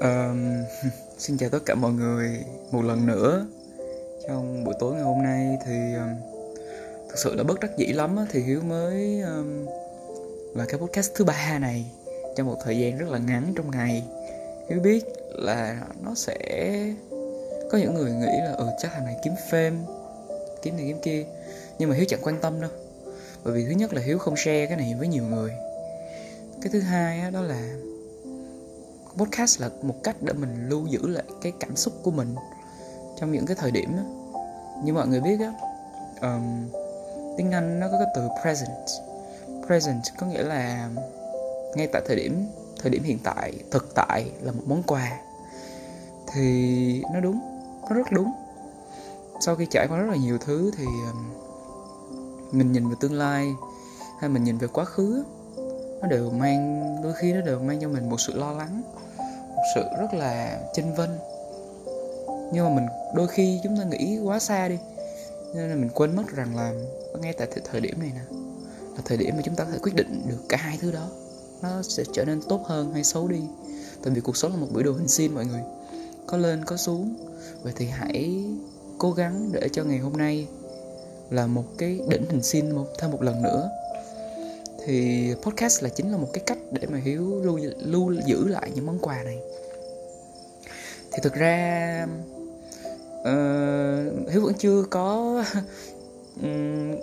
Um, xin chào tất cả mọi người một lần nữa. Trong buổi tối ngày hôm nay thì um, thực sự là bất đắc dĩ lắm á, thì hiếu mới um, là cái podcast thứ ba này trong một thời gian rất là ngắn trong ngày. Hiếu biết là nó sẽ có những người nghĩ là ừ chắc thằng này kiếm phim kiếm này kiếm kia. Nhưng mà hiếu chẳng quan tâm đâu. Bởi vì thứ nhất là hiếu không share cái này với nhiều người. Cái thứ hai á, đó là podcast là một cách để mình lưu giữ lại cái cảm xúc của mình trong những cái thời điểm đó. như mọi người biết á um, tiếng anh nó có cái từ present. Present có nghĩa là ngay tại thời điểm thời điểm hiện tại thực tại là một món quà. Thì nó đúng nó rất đúng. Sau khi trải qua rất là nhiều thứ thì mình nhìn về tương lai hay mình nhìn về quá khứ nó đều mang đôi khi nó đều mang cho mình một sự lo lắng sự rất là chênh vênh. Nhưng mà mình, đôi khi chúng ta nghĩ quá xa đi nên là mình quên mất rằng là ngay tại thời điểm này nè, là thời điểm mà chúng ta có thể quyết định được cả hai thứ đó, nó sẽ trở nên tốt hơn hay xấu đi. Tại vì cuộc sống là một buổi đồ hình xin mọi người. Có lên, có xuống. Vậy thì hãy cố gắng để cho ngày hôm nay là một cái đỉnh hình xin một, thêm một lần nữa thì podcast là chính là một cái cách để mà hiếu lưu lưu giữ lại những món quà này. Thì thực ra uh, hiếu vẫn chưa có um,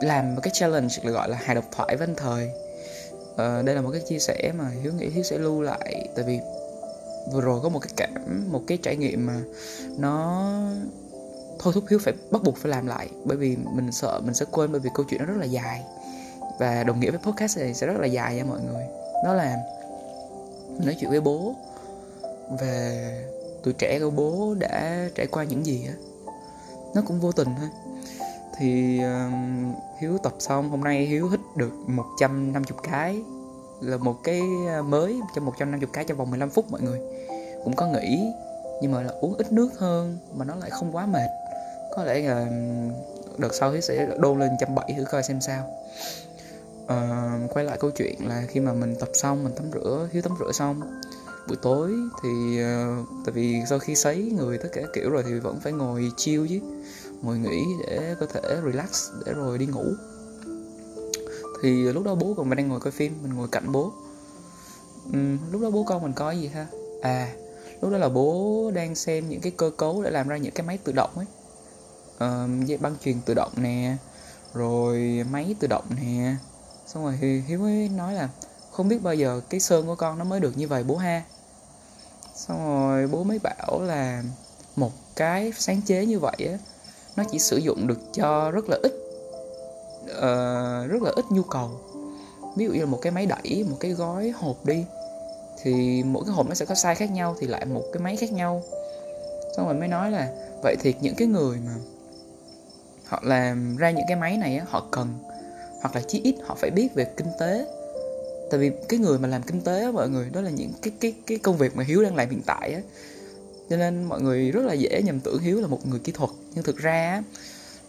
làm một cái challenge được gọi là hài độc thoại với anh thời. Uh, đây là một cái chia sẻ mà hiếu nghĩ hiếu sẽ lưu lại tại vì vừa rồi có một cái cảm một cái trải nghiệm mà nó thôi thúc hiếu phải bắt buộc phải làm lại bởi vì mình sợ mình sẽ quên bởi vì câu chuyện nó rất là dài và đồng nghĩa với podcast này sẽ rất là dài nha mọi người. Đó là nói chuyện với bố. Về tuổi trẻ của bố đã trải qua những gì á. Nó cũng vô tình thôi. Thì um, hiếu tập xong hôm nay hiếu hít được 150 cái. Là một cái uh, mới trong 150 cái trong vòng 15 phút mọi người. Cũng có nghĩ nhưng mà là uống ít nước hơn mà nó lại không quá mệt. Có lẽ là um, đợt sau hiếu sẽ đôn lên trăm bảy thử coi xem sao uh, quay lại câu chuyện là khi mà mình tập xong mình tắm rửa hiếu tắm rửa xong buổi tối thì uh, tại vì sau khi sấy người tất cả kiểu rồi thì vẫn phải ngồi chill chứ ngồi nghỉ để có thể relax để rồi đi ngủ. Thì lúc đó bố còn mình đang ngồi coi phim mình ngồi cạnh bố. Uhm, lúc đó bố con mình coi gì ha? À lúc đó là bố đang xem những cái cơ cấu để làm ra những cái máy tự động ấy. Uh, băng truyền tự động nè rồi máy tự động nè xong rồi hiếu mới nói là không biết bao giờ cái sơn của con nó mới được như vậy bố ha. Xong rồi bố mới bảo là một cái sáng chế như vậy á nó chỉ sử dụng được cho rất là ít uh, rất là ít nhu cầu. Ví dụ như là một cái máy đẩy một cái gói hộp đi thì mỗi cái hộp nó sẽ có size khác nhau thì lại một cái máy khác nhau. Xong rồi mới nói là vậy thì những cái người mà họ làm ra những cái máy này á, họ cần hoặc là chí ít họ phải biết về kinh tế. Tại vì cái người mà làm kinh tế á, mọi người đó là những cái cái cái công việc mà hiếu đang làm hiện tại á. Cho nên mọi người rất là dễ nhầm tưởng hiếu là một người kỹ thuật. Nhưng thực ra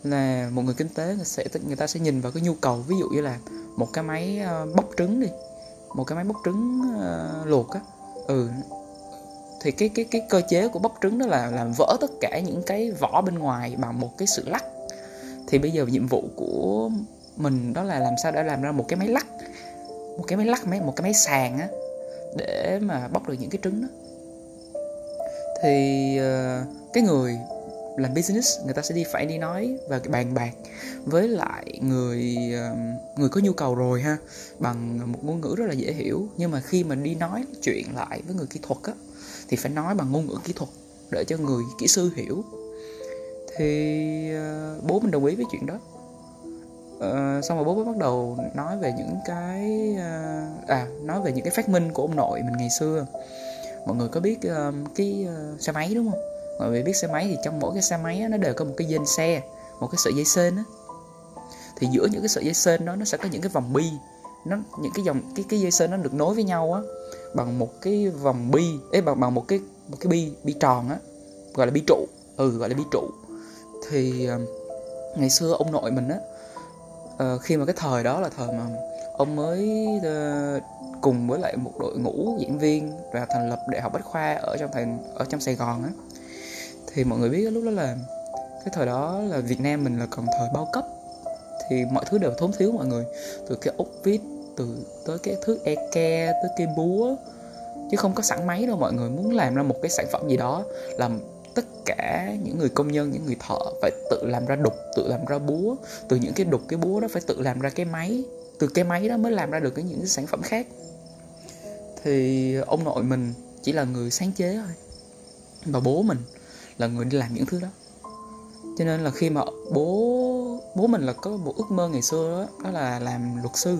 là một người kinh tế người sẽ người ta sẽ nhìn vào cái nhu cầu ví dụ như là một cái máy ờ, bóc trứng đi một cái máy bóc trứng uh, luộc á. Ừ. Thì cái cái cái cơ chế của bóc trứng đó là làm vỡ tất cả những cái vỏ bên ngoài bằng một cái sự lắc. Thì bây giờ nhiệm vụ của mình đó là làm sao để làm ra một cái máy lắc một cái máy lắc máy một cái máy sàn á để mà bóc được những cái trứng đó. Thì uh, cái người làm business người ta sẽ đi phải đi nói và bàn bạc với lại người uh, người có nhu cầu rồi ha bằng một ngôn ngữ rất là dễ hiểu. Nhưng mà khi mà đi nói chuyện lại với người kỹ thuật á thì phải nói bằng ngôn ngữ kỹ thuật để cho người kỹ sư hiểu. Thì uh, bố mình đồng ý với chuyện đó uh, xong rồi bố mới bắt đầu nói về những cái uh, à nói về những cái phát minh của ông nội mình ngày xưa. Mọi người có biết uh, cái uh, xe máy đúng không? Mọi người biết xe máy thì trong mỗi cái xe máy á, nó đều có một cái dây xe một cái sợi dây sên á. Thì giữa những cái sợi dây sên đó nó sẽ có những cái vòng bi. Nó những cái dòng cái cái dây sên nó được nối với nhau á bằng một cái vòng bi ấy bằng bằng một cái một cái bi bi tròn á gọi là bi trụ. Ừ gọi là bi trụ. Thì uh, ngày xưa ông nội mình á uh, khi mà cái thời đó là thời mà ông mới uh, cùng với lại một đội ngũ diễn viên và thành lập đại học bách khoa ở trong thành ở trong sài gòn á. Thì mọi người biết lúc đó là cái thời đó là việt nam mình là còn thời bao cấp thì mọi thứ đều thốn thiếu mọi người. Từ cái ốc vít từ tới cái thước eke tới cây búa chứ không có sẵn máy đâu mọi người. Muốn làm ra một cái sản phẩm gì đó làm tất cả những người công nhân những người thợ phải tự làm ra đục tự làm ra búa. Từ những cái đục cái búa đó phải tự làm ra cái máy. Từ cái máy đó mới làm ra được cái những cái sản phẩm khác. Thì ông nội mình chỉ là người sáng chế thôi. Và bố mình là người đi làm những thứ đó. Cho nên là khi mà bố bố mình là có một ước mơ ngày xưa đó, đó là làm luật sư.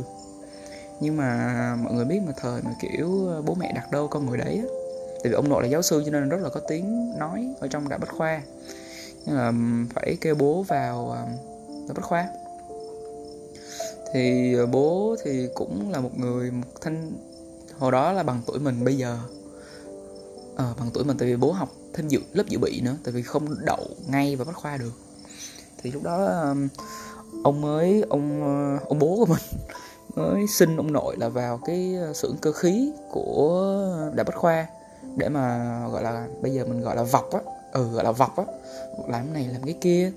Nhưng mà mọi người biết mà thời mà kiểu ờ, bố mẹ đặt đâu con người đấy á tại vì ông nội là giáo sư cho nên rất là có tiếng nói ở trong đại bách khoa. Nên là phải kêu bố vào đại bách khoa. Thì ờ, bố thì cũng là một người một thanh hồi đó là bằng tuổi mình bây giờ à, bằng tuổi mình tại vì bố học thêm dự lớp dự bị nữa tại vì không đậu ngay vào bách khoa được. Thì lúc đó ông mới ông ờ, ông bố của mình mới xin ông nội là vào cái xưởng cơ khí của đại bách khoa để mà, gọi là, bây giờ mình gọi là vọc á. Ừ gọi là vọc á. Làm cái này, làm cái kia.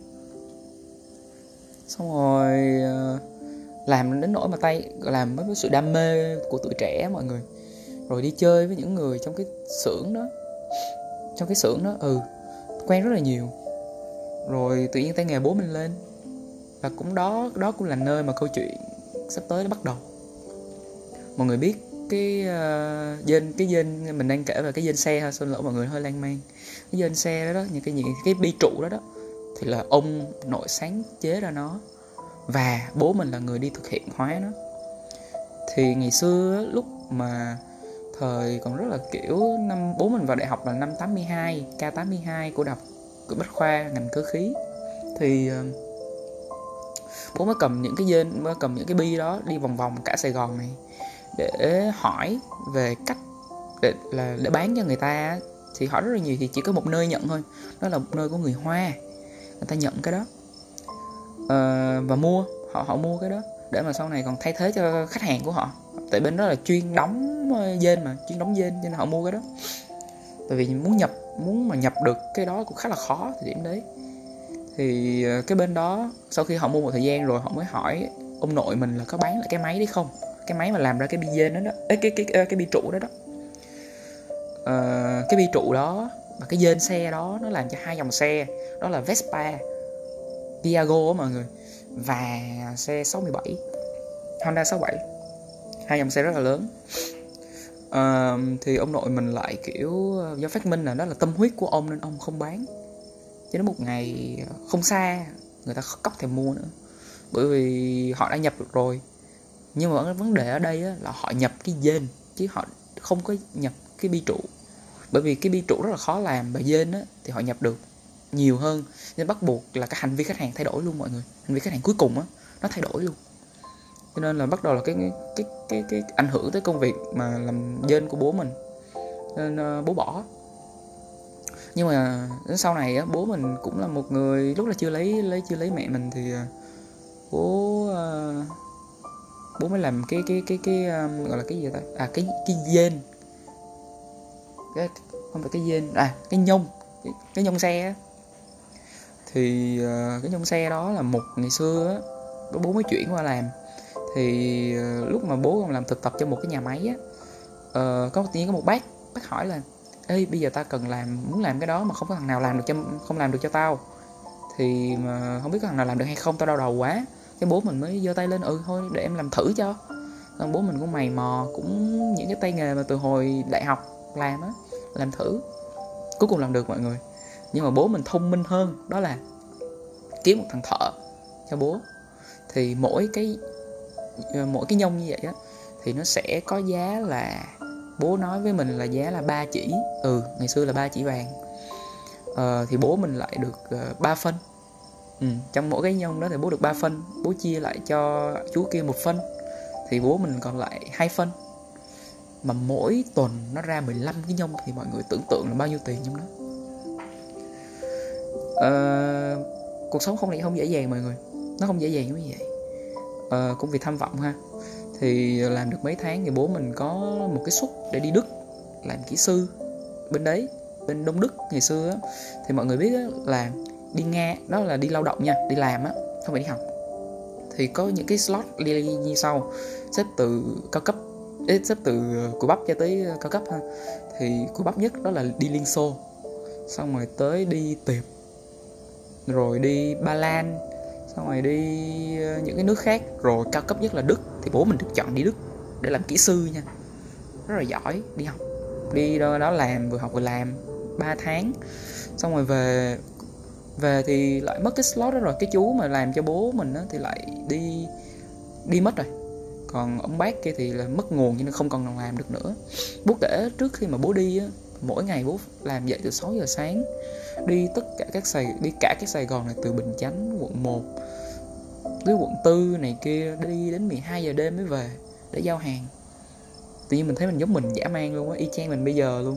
Xong rồi ờ, làm đến nỗi mà tay làm với sự đam mê của tuổi trẻ mọi người. Rồi đi chơi với những người trong cái xưởng đó. Trong cái xưởng đó ừ quen rất là nhiều. Rồi tự nhiên tay nghề bố mình lên. Và cũng đó đó cũng là nơi mà câu chuyện sắp tới nó bắt đầu. Mọi người biết cái uh, dên cái dên mình đang kể về cái dên xe thôi, xin lỗi mọi người hơi lan man. Cái dên xe đó đó những cái những cái bi trụ đó đó thì là ông nội sáng chế ra nó và bố mình là người đi thực hiện hóa nó. Thì ngày xưa lúc mà thời còn rất là kiểu năm bố mình vào đại học là năm 82 K82 của đọc của Bách Khoa ngành cơ khí. Thì ờ, bố mới cầm những cái dên mới cầm những cái bi đó đi vòng vòng cả Sài Gòn này để hỏi về cách để là để bán cho người ta thì hỏi rất là nhiều thì chỉ có một nơi nhận thôi đó là một nơi của người Hoa người ta nhận cái đó. À, và mua họ họ mua cái đó để mà sau này còn thay thế cho khách hàng của họ. Tại bên đó là chuyên đóng ờ, dên mà chuyên đóng dên nên họ mua cái đó. Tại vì muốn nhập muốn mà nhập được cái đó cũng khá là khó thì điểm đấy. Thì ờ, cái bên đó sau khi họ mua một thời gian rồi họ mới hỏi ông nội mình là có bán lại cái máy đấy không? Cái máy mà làm ra cái bi dên đó đó. Ê, cái cái cái, cái bi trụ đó đó. À, cái bi trụ đó và cái dên xe đó nó làm cho hai dòng xe. Đó là Vespa Piago á mọi người và xe 67 Honda 67 hai dòng xe rất là lớn. À, thì ông nội mình lại kiểu ờ, do phát minh là đó là tâm huyết của ông nên ông không bán. Cho đến một ngày không xa người ta cóc thèm mua nữa. Bởi vì họ đã nhập được rồi nhưng mà vấn đề ở đây á, là họ nhập cái gen chứ họ không có nhập cái bi trụ. Bởi vì cái bi trụ rất là khó làm và gen á, thì họ nhập được nhiều hơn. Nên bắt buộc là cái hành vi khách hàng thay đổi luôn mọi người. Hành vi khách hàng cuối cùng á nó thay đổi luôn. Cho nên là bắt đầu là cái cái cái cái, ảnh hưởng tới công việc mà làm dên của bố mình. Nên uh, bố bỏ. Nhưng mà đến sau này á bố mình cũng là một người lúc là chưa lấy lấy chưa lấy mẹ mình thì uh, bố uh, bố mới làm cái cái cái cái um, gọi là cái gì ta? À cái cái dên cái không phải cái dên à cái nhông cái, cái nhông xe á. Thì uh, cái nhông xe đó là một ngày xưa á bố mới chuyển qua làm. Thì uh, lúc mà bố còn làm thực tập cho một cái nhà máy á uh, có tự nhiên có một bác bác hỏi là ê bây giờ ta cần làm muốn làm cái đó mà không có thằng nào làm được cho không làm được cho tao. Thì mà không biết có thằng nào làm được hay không tao đau đầu quá cái bố mình mới giơ tay lên ừ thôi để em làm thử cho. Còn bố mình cũng mày mò cũng những cái tay nghề mà từ hồi đại học làm á làm thử. Cuối cùng làm được mọi người. Nhưng mà bố mình thông minh hơn đó là kiếm một thằng thợ cho bố. Thì mỗi cái mỗi cái nhông như vậy á thì nó sẽ có giá là bố nói với mình là giá là ba chỉ. Ừ ngày xưa là ba chỉ vàng. Ờ, thì bố mình lại được ờ, uh, 3 phân ừ, trong mỗi cái nhông đó thì bố được 3 phân bố chia lại cho chú kia một phân thì bố mình còn lại hai phân. Mà mỗi tuần nó ra 15 cái nhông thì mọi người tưởng tượng là bao nhiêu tiền trong đó. À, cuộc sống không này không dễ dàng mọi người nó không dễ dàng như vậy. À, cũng vì tham vọng ha. Thì làm được mấy tháng thì bố mình có một cái suất để đi đức làm kỹ sư. Bên đấy bên đông đức ngày xưa á, thì mọi người biết á, là đi nghe đó là đi lao động nha đi làm á không phải đi học. Thì có những cái slot như sau xếp từ cao cấp xếp từ ờ, của bắp cho tới ờ, cao cấp ha. Thì của bắp nhất đó là đi liên xô xong rồi tới đi tiệp rồi đi ba lan xong rồi đi ờ, những cái nước khác. Rồi cao cấp nhất là đức thì bố mình được chọn đi đức để làm kỹ sư nha. Rất là giỏi đi học. Đi đó, đó làm vừa học vừa làm 3 tháng. Xong rồi về về thì lại mất cái slot đó rồi. Cái chú mà làm cho bố mình đó thì lại đi đi mất rồi. Còn ông bác kia thì là mất nguồn cho nên không còn làm được nữa. Bố kể trước khi mà bố đi á, mỗi ngày bố làm dậy từ 6 giờ sáng đi tất cả các sài đi cả cái Sài Gòn này từ Bình Chánh quận 1 tới quận tư này kia đi đến 12 giờ đêm mới về để giao hàng. Tự nhiên mình thấy mình giống mình dã man luôn á y chang mình bây giờ luôn.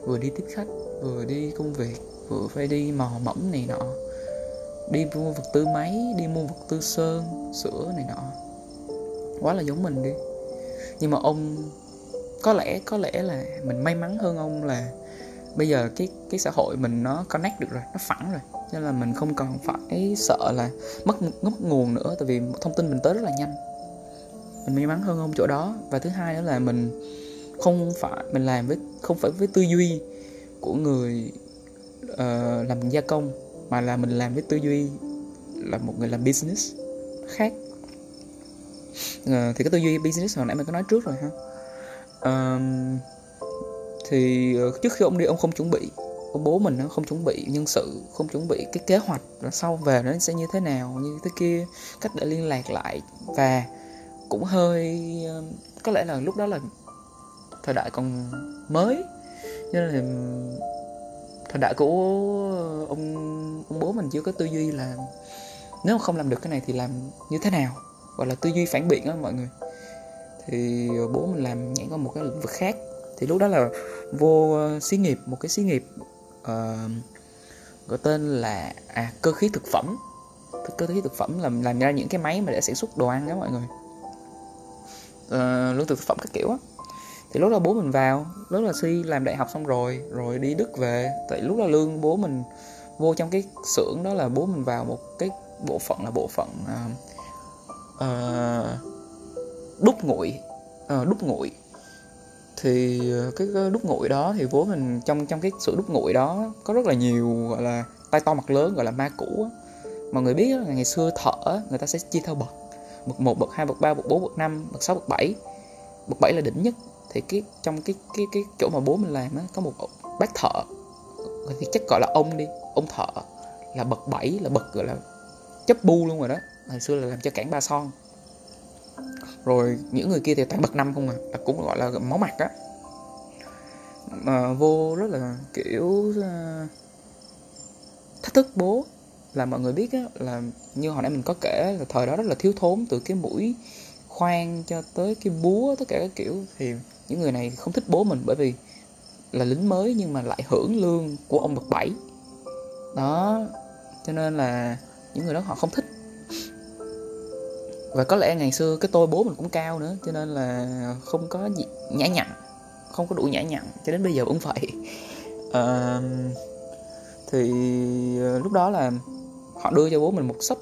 Vừa đi tiếp khách vừa đi công việc vừa phải đi mò mẫm này nọ. Đi mua vật tư máy, đi mua vật tư sơn, sữa này nọ. Quá là giống mình đi. Nhưng mà ông, có lẽ có lẽ là mình may mắn hơn ông là bây giờ cái cái xã hội mình nó connect được rồi, nó phẳng rồi. Cho nên là mình không còn phải sợ là mất mất nguồn nữa, tại vì thông tin mình tới rất là nhanh. Mình may mắn hơn ông chỗ đó. Và thứ hai nữa là mình không phải, mình làm với, không phải với tư duy của người uh, làm gia công mà là mình làm với tư duy là một người làm business khác. Uh, thì cái tư duy business hồi nãy mình có nói trước rồi ha. Uh, thì uh, trước khi ông đi ông không chuẩn bị ông bố mình nó không chuẩn bị nhân sự không chuẩn bị cái kế hoạch là sau về nó sẽ như thế nào như thế kia cách để liên lạc lại. Và cũng hơi uh, có lẽ là lúc đó là thời đại còn mới cho nên là thành đại của ông ông bố mình chưa có tư duy là nếu mà không làm được cái này thì làm như thế nào? Gọi là tư duy phản biện á mọi người. Thì bố mình làm nhảy qua một cái lĩnh vực khác. Thì lúc đó là vô ờ, xí nghiệp một cái xí nghiệp uh, gọi tên là à cơ khí thực phẩm. Cơ khí thực phẩm làm làm ra những cái máy mà để sản xuất đồ ăn đó mọi người. Uh, lương thực phẩm các kiểu á thì lúc đó bố mình vào lúc là si làm đại học xong rồi rồi đi đức về. Tại lúc đó lương bố mình vô trong cái xưởng đó là bố mình vào một cái bộ phận là bộ phận uh, uh, đúc nguội uh, đúc nguội. Thì ờ, cái đúc nguội đó thì bố mình trong trong cái sự đúc nguội đó có rất là nhiều gọi là tay to mặt lớn gọi là ma cũ mọi người biết là ngày xưa thợ người ta sẽ chia theo bậc. Bậc một bậc hai bậc ba bậc bốn bậc năm bậc sáu bậc bảy. Bậc bảy là đỉnh nhất thì cái, trong cái cái cái chỗ mà bố mình làm á, có một bác thợ. Thì chắc gọi là ông đi, ông thợ. Là bậc bảy, là bậc, gọi là chấp bu luôn rồi đó. Hồi xưa là làm cho cảng ba son. Rồi những người kia thì toàn bậc năm không à là cũng gọi là máu mặt á. Mà vô rất là kiểu ờ, thách thức bố. Là mọi người biết á, là như hồi nãy mình có kể, là thời đó rất là thiếu thốn từ cái mũi khoan cho tới cái búa, tất cả các kiểu. Thì những người này không thích bố mình bởi vì là lính mới nhưng mà lại hưởng lương của ông bậc bảy. Đó cho nên là những người đó họ không thích. Và có lẽ ngày xưa cái tôi bố mình cũng cao nữa cho nên là không có gì nhã nhặn không có đủ nhã nhặn cho đến bây giờ vẫn vậy. À, thì ờ, lúc đó là họ đưa cho bố mình một sấp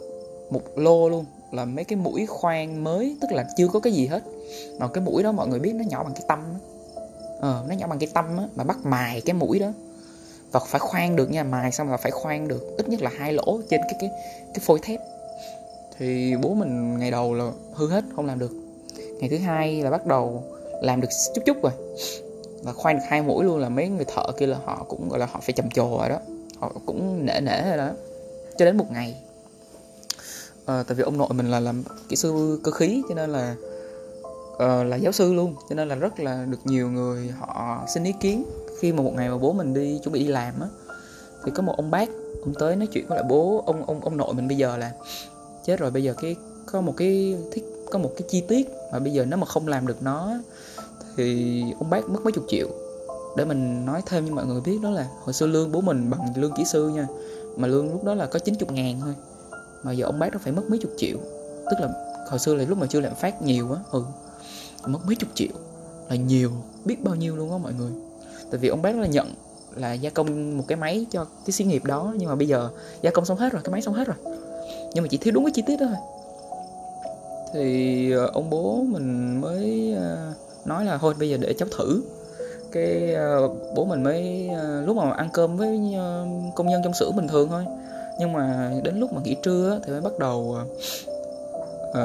một lô luôn là mấy cái mũi khoan mới tức là chưa có cái gì hết. Mà cái mũi đó mọi người biết nó nhỏ bằng cái tâm ờ, nó nhỏ bằng cái tâm á mà bắt mài cái mũi đó. Và phải khoan được nha mài xong là phải khoan được ít nhất là hai lỗ trên cái cái cái phôi thép. Thì bố mình ngày đầu là hư hết không làm được. Ngày thứ hai là bắt đầu làm được chút chút rồi. Và khoan được hai mũi luôn là mấy người thợ kia là họ cũng gọi là họ phải trầm trồ rồi đó. Họ cũng nể nể rồi đó. Cho đến một ngày à, tại vì ông nội mình là làm kỹ sư cơ khí cho nên là uh, là giáo sư luôn. Cho nên là rất là được nhiều người họ xin ý kiến. Khi mà một ngày mà bố mình đi chuẩn bị đi làm á thì có một ông bác ông tới nói chuyện với lại bố ông ông ông nội mình bây giờ là chết rồi. Bây giờ cái có một cái thiết có một cái chi tiết mà bây giờ nếu mà không làm được nó thì ông bác mất mấy chục triệu. Để mình nói thêm cho mọi người biết đó là hồi xưa lương bố mình bằng lương kỹ sư nha mà lương lúc đó là có 90 ngàn thôi mà giờ ông bác nó phải mất mấy chục triệu. Tức là hồi xưa là lúc mà chưa làm phát nhiều á ừ mất mấy chục triệu là nhiều, biết bao nhiêu luôn á mọi người. Tại vì ông bác là nhận là gia công một cái máy cho cái xí nghiệp đó, nhưng mà bây giờ gia công xong hết rồi, cái máy xong hết rồi. Nhưng mà chỉ thiếu đúng cái chi tiết đó thôi. Thì ờ, ông bố mình mới ờ, nói là thôi bây giờ để cháu thử. Cái ờ, bố mình mới lúc mà ăn cơm với công nhân trong xưởng bình thường thôi nhưng mà đến lúc mà nghỉ trưa thì mới bắt đầu uh,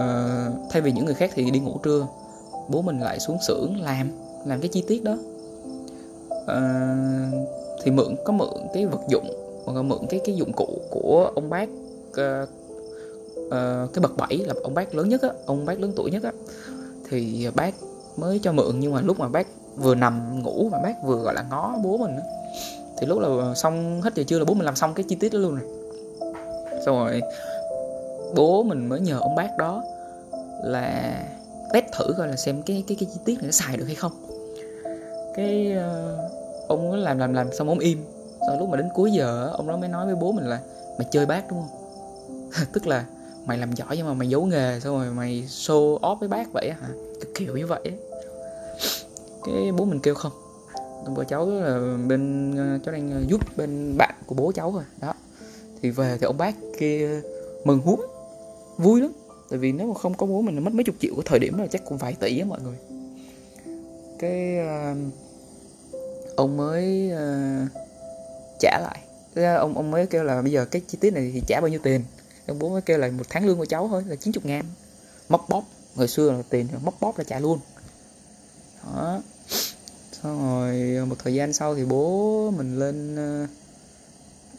thay vì những người khác thì đi ngủ trưa bố mình lại xuống xưởng làm làm cái chi tiết đó. Uh, thì mượn có mượn cái vật dụng hoặc là mượn cái cái dụng cụ của ông bác uh, uh, cái bậc bảy là ông bác lớn nhất á ông bác lớn tuổi nhất á. Thì bác mới cho mượn nhưng mà lúc mà bác vừa nằm ngủ mà bác vừa gọi là ngó bố mình á thì lúc là xong hết giờ trưa là bố mình làm xong cái chi tiết đó luôn rồi xong rồi bố mình mới nhờ ông bác đó là test thử coi là xem cái cái cái chi tiết này nó xài được hay không. Cái uh, ông nó làm làm làm xong ông im. Sau lúc mà đến cuối giờ ông đó mới nói với bố mình là mày chơi bác đúng không? Tức là mày làm giỏi nhưng mà mày giấu nghề xong rồi mày show off với bác vậy hả? Kiểu như vậy cái bố mình kêu không. Bố cháu là bên ờ, cháu đang ờ, giúp bên bạn của bố cháu rồi đó thì về thì ông bác kia mừng húm vui lắm. Tại vì nếu mà không có bố mình mất mấy chục triệu cái thời điểm đó chắc cũng vài tỷ á mọi người. Cái uh, ông mới uh, trả lại. Cái ông ông mới kêu là bây giờ cái chi tiết này thì trả bao nhiêu tiền? Ông bố mới kêu là một tháng lương của cháu thôi là 90 ngàn. Móc bóp. Hồi xưa là tiền móc bóp là trả luôn. Đó. Xong rồi ờ, một thời gian sau thì bố mình lên uh,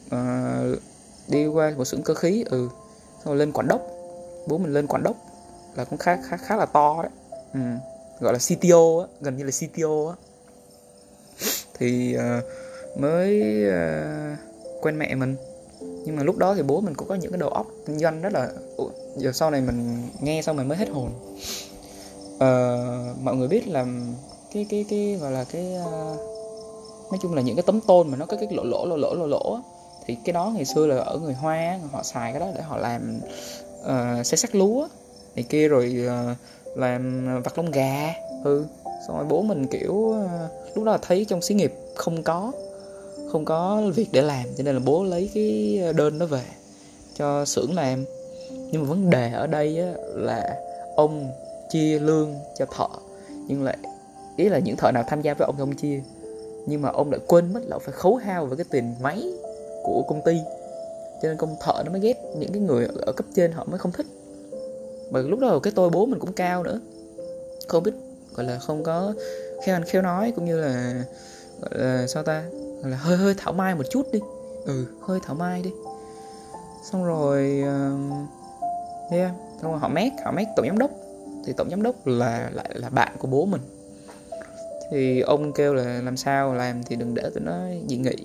uh, đi qua một xưởng cơ khí ừ. Xong rồi lên quản đốc. Bố mình lên quản đốc là cũng khá khá khá là to đấy. Ừ. gọi là CTO á gần như là CTO á. Thì uh, mới uh, quen mẹ mình. Nhưng mà lúc đó thì bố mình cũng có những cái đầu óc kinh doanh rất là giờ sau này mình nghe xong mình mới hết hồn. Uh, mọi người biết là cái cái cái gọi là cái uh, nói chung là những cái tấm tôn mà nó có cái lỗ lỗ lỗ lỗ lỗ lỗ thì cái đó ngày xưa là ở người hoa họ xài cái đó để họ làm uh, xe sắt lúa này kia rồi uh, làm vặt lông gà ừ. Xong rồi bố mình kiểu uh, lúc đó là thấy trong xí nghiệp không có không có việc để làm cho nên là bố lấy cái đơn đó về cho xưởng làm. Nhưng mà vấn đề ở đây á, là ông chia lương cho thợ nhưng lại ý là những thợ nào tham gia với ông thì ông chia. Nhưng mà ông lại quên mất là ông phải khấu hao với cái tiền máy của công ty. Cho nên công thợ nó mới ghét những cái người ở cấp trên họ mới không thích. Bởi lúc đó cái tôi bố mình cũng cao nữa. Không biết gọi là không có khéo ăn khéo nói cũng như là gọi là sao ta? Gọi là hơi hơi thảo mai một chút đi. Ừ hơi thảo mai đi. Xong rồi uh, yeah xong rồi họ mét họ mét tổng giám đốc. Thì tổng giám đốc là lại là bạn của bố mình. Thì ông kêu là làm sao làm thì đừng để tụi nó dị nghị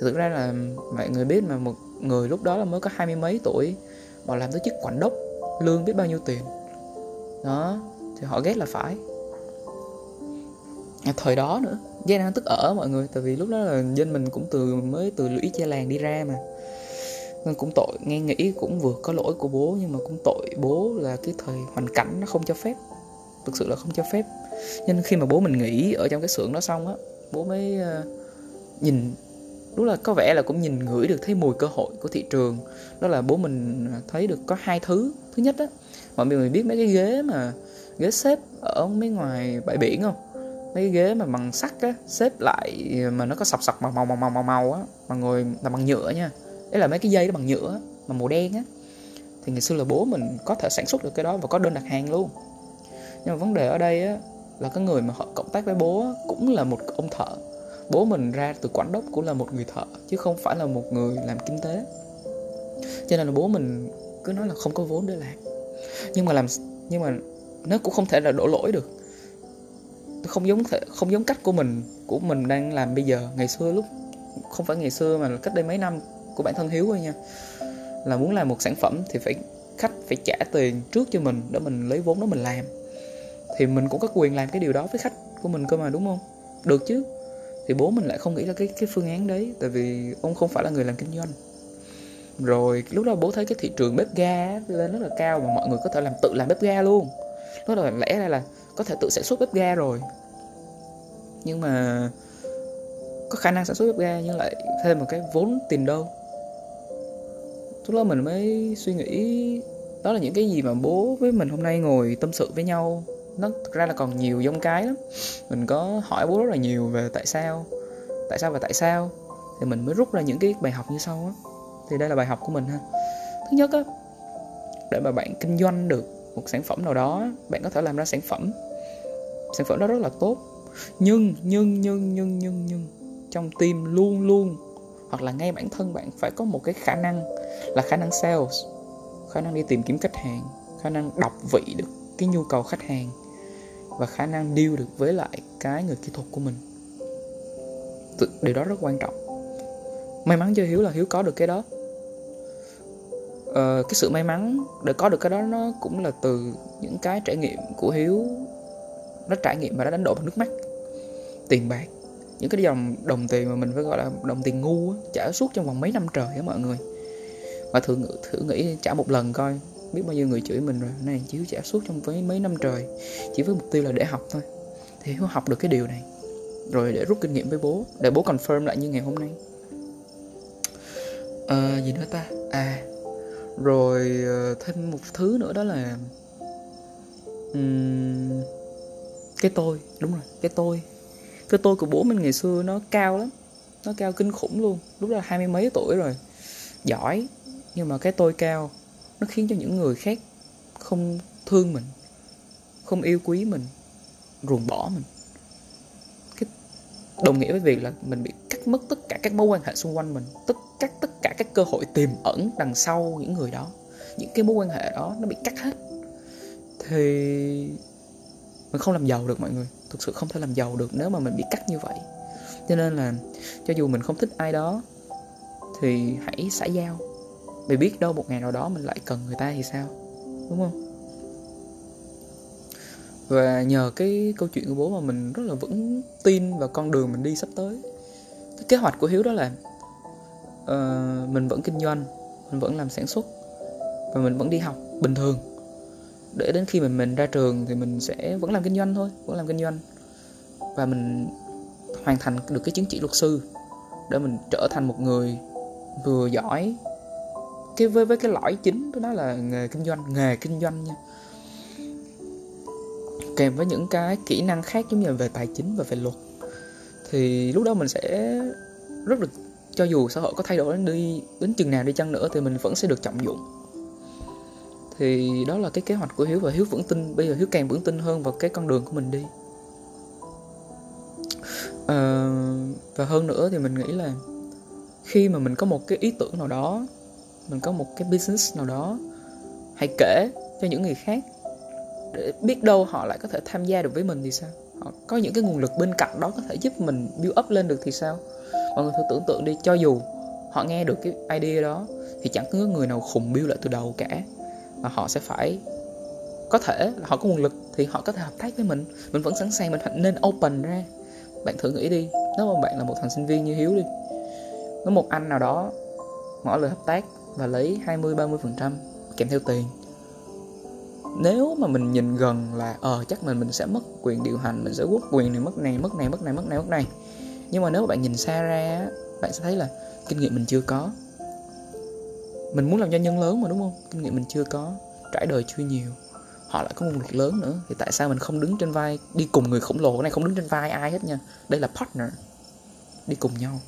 thực ra là mọi người biết mà một người lúc đó là mới có hai mươi mấy tuổi mà làm tới chức quản đốc lương biết bao nhiêu tiền. Đó thì họ ghét là phải. À, thời đó nữa gian đang tức ở mọi người tại vì lúc đó là dân mình cũng từ mới từ lũy che làng đi ra mà. Nên cũng tội nghe nghĩ cũng vừa có lỗi của bố nhưng mà cũng tội bố là cái thời hoàn cảnh nó không cho phép. Thực sự là không cho phép. Nên khi mà bố mình nghỉ ở trong cái xưởng đó xong á bố mới uh, nhìn đúng là có vẻ là cũng nhìn ngửi được thấy mùi cơ hội của thị trường. Đó là bố mình thấy được có hai thứ. Thứ nhất á mọi người biết mấy cái ghế mà ghế xếp ở mấy ngoài bãi biển không? Mấy cái ghế mà bằng sắt á xếp lại mà nó có sọc sọc màu màu màu màu màu màu á mà ngồi là bằng nhựa nha. Đấy là mấy cái dây đó bằng nhựa mà màu đen á. Thì ngày xưa là bố mình có thể sản xuất được cái đó và có đơn đặt hàng luôn. Nhưng mà vấn đề ở đây á là cái người mà họ cộng tác với bố á, cũng là một ông thợ bố mình ra từ quản đốc cũng là một người thợ chứ không phải là một người làm kinh tế. Cho nên là bố mình cứ nói là không có vốn để làm. Nhưng mà làm nhưng mà nó cũng không thể là đổ lỗi được. Không giống thể, không giống cách của mình của mình đang làm bây giờ. Ngày xưa lúc không phải ngày xưa mà cách đây mấy năm của bản thân hiếu thôi nha. Là muốn làm một sản phẩm thì phải khách phải trả tiền trước cho mình để mình lấy vốn đó mình làm. Thì mình cũng có quyền làm cái điều đó với khách của mình cơ mà đúng không? Được chứ? Thì bố mình lại không nghĩ ra cái cái phương án đấy, tại vì ông không phải là người làm kinh doanh. Rồi lúc đó bố thấy cái thị trường bếp ga lên rất là cao mà mọi người có thể làm, tự làm bếp ga luôn. Lúc đó là lẽ ra là có thể tự sản xuất bếp ga rồi. Nhưng mà có khả năng sản xuất bếp ga nhưng lại thêm một cái vốn tiền đâu. Lúc đó mình mới suy nghĩ, đó là những cái gì mà bố với mình hôm nay ngồi tâm sự với nhau nó thực ra là còn nhiều giống cái lắm. Mình có hỏi bố rất là nhiều về tại sao tại sao và tại sao. Thì mình mới rút ra những cái bài học như sau á. Thì đây là bài học của mình ha. Thứ nhất á, để mà bạn kinh doanh được một sản phẩm nào đó, bạn có thể làm ra sản phẩm. Sản phẩm đó rất là tốt. Nhưng nhưng nhưng nhưng nhưng nhưng, trong tim luôn luôn, hoặc là ngay bản thân bạn phải có một cái khả năng là khả năng sales, khả năng đi tìm kiếm khách hàng, khả năng đọc vị được cái nhu cầu khách hàng và khả năng deal được với lại cái người kỹ thuật của mình. Điều đó rất quan trọng. May mắn cho hiếu là hiếu có được cái đó. Ờ, cái sự may mắn để có được cái đó nó cũng là từ những cái trải nghiệm của hiếu nó trải nghiệm và nó đánh đổi bằng nước mắt. Tiền bạc những cái dòng đồng tiền mà mình phải gọi là đồng tiền ngu á, trả suốt trong vòng mấy năm trời á mọi người. Và thử thử nghĩ trả một lần coi biết bao nhiêu người chửi mình rồi. Này chỉ trả suốt trong với mấy năm trời chỉ với mục tiêu là để học thôi. Thì hiếu học được cái điều này. Rồi để rút kinh nghiệm với bố để bố confirm lại như ngày hôm nay. À, gì nữa ta? À rồi ờ, thêm một thứ nữa đó là um, cái tôi. Đúng rồi cái tôi. Cái tôi của bố mình ngày xưa nó cao lắm. Nó cao kinh khủng luôn. Lúc đó là hai mươi mấy tuổi rồi. Giỏi nhưng mà cái tôi cao nó khiến cho những người khác không thương mình, không yêu quý mình, ruồng bỏ mình. Cái đồng nghĩa với việc là mình bị cắt mất tất cả các mối quan hệ xung quanh mình, tất cắt tất cả các cơ hội tiềm ẩn đằng sau những người đó. Những cái mối quan hệ đó nó bị cắt hết. Thì mình không làm giàu được mọi người, thực sự không thể làm giàu được nếu mà mình bị cắt như vậy. Cho nên là cho dù mình không thích ai đó thì hãy xã giao mày biết đâu một ngày nào đó mình lại cần người ta thì sao? Đúng không? Và nhờ cái câu chuyện của bố mà mình rất là vững tin vào con đường mình đi sắp tới. Cái kế hoạch của hiếu đó là uh, mình vẫn kinh doanh mình vẫn làm sản xuất và mình vẫn đi học bình thường. Để đến khi mình mình ra trường thì mình sẽ vẫn làm kinh doanh thôi vẫn làm kinh doanh. Và mình hoàn thành được cái chứng chỉ luật sư để mình trở thành một người vừa giỏi cái với với cái lõi chính của nó là nghề kinh doanh nghề kinh doanh nha. Kèm với những cái kỹ năng khác giống như về tài chính và về luật thì lúc đó mình sẽ rất được cho dù xã hội có thay đổi đến đi đến chừng nào đi chăng nữa thì mình vẫn sẽ được trọng dụng. Thì đó là cái kế hoạch của hiếu và hiếu vững tin bây giờ hiếu càng vững tin hơn vào cái con đường của mình đi. À, và hơn nữa thì mình nghĩ là khi mà mình có một cái ý tưởng nào đó mình có một cái business nào đó hãy kể cho những người khác để biết đâu họ lại có thể tham gia được với mình thì sao? Họ có những cái nguồn lực bên cạnh đó có thể giúp mình build up lên được thì sao? Mọi người thử tưởng tượng đi, cho dù họ nghe được cái idea đó thì chẳng có người nào khùng build lại từ đầu cả. Mà họ sẽ phải, có thể là họ có nguồn lực thì họ có thể hợp tác với mình. Mình vẫn sẵn sàng, mình nên open ra. Bạn thử nghĩ đi, nếu mà bạn là một thằng sinh viên như hiếu đi, có một anh nào đó ngỏ lời hợp tác và lấy 20 30 phần trăm kèm theo tiền. Nếu mà mình nhìn gần là ờ chắc mình mình sẽ mất quyền điều hành, mình sẽ quốc quyền này, mất này mất này mất này mất này mất này. Nhưng mà nếu mà bạn nhìn xa ra bạn sẽ thấy là kinh nghiệm mình chưa có. Mình muốn làm doanh nhân lớn mà, đúng không? Kinh nghiệm mình chưa có, trải đời chưa nhiều. Họ lại có nguồn lực lớn nữa. Thì tại sao mình không đứng trên vai, đi cùng người khổng lồ? Cái này không đứng trên vai ai hết nha. Đây là partner, đi cùng nhau.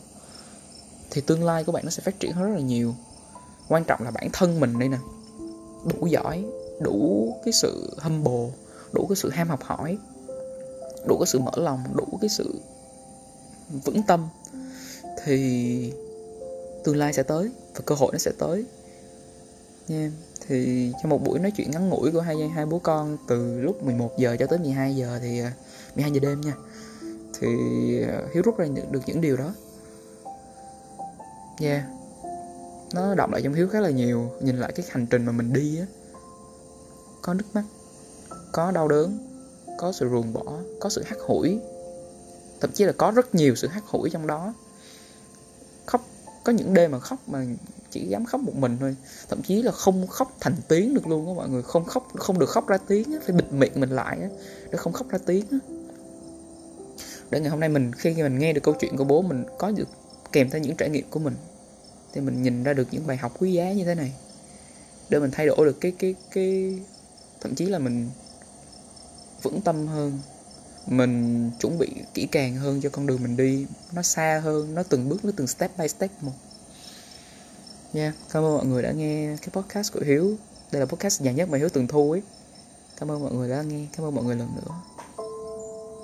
Thì tương lai của bạn nó sẽ phát triển hơn rất là nhiều quan trọng là bản thân mình đây nè. Đủ giỏi, đủ cái sự humble, đủ cái sự ham học hỏi, đủ cái sự mở lòng, đủ cái sự vững tâm. Thì tương lai sẽ tới và cơ hội nó sẽ tới. Nha yeah. thì trong một buổi nói chuyện ngắn ngủi của hai hai bố con từ lúc 11 giờ cho tới 12 giờ thì à, 12 giờ đêm nha. Thì à, hiếu rút ra được những điều đó. Nha yeah nó động lại trong hiếu khá là nhiều, nhìn lại cái hành trình mà mình đi á. Có nước mắt, có đau đớn, có sự ruồng bỏ, có sự hắt hủi. Thậm chí là có rất nhiều sự hắt hủi trong đó. Khóc, có những đêm mà khóc mà chỉ dám khóc một mình thôi. Thậm chí là không khóc thành tiếng được luôn á mọi người. Không khóc, không được khóc ra tiếng á, phải bịt miệng mình lại á, để không khóc ra tiếng á. Để ngày hôm nay mình, khi mình nghe được câu chuyện của bố, mình có được kèm theo những trải nghiệm của mình thì mình nhìn ra được những bài học quý giá như thế này. Để mình thay đổi được cái cái cái, thậm chí là mình vững tâm hơn. Mình chuẩn bị kỹ càng hơn cho con đường mình đi. Nó xa hơn, nó từng bước, nó từng step by step một. Nha yeah. cảm ơn mọi người đã nghe cái podcast của hiếu. Đây là podcast dài nhất mà hiếu từng thu ấy. Cảm ơn mọi người đã nghe. Cảm ơn mọi người lần nữa.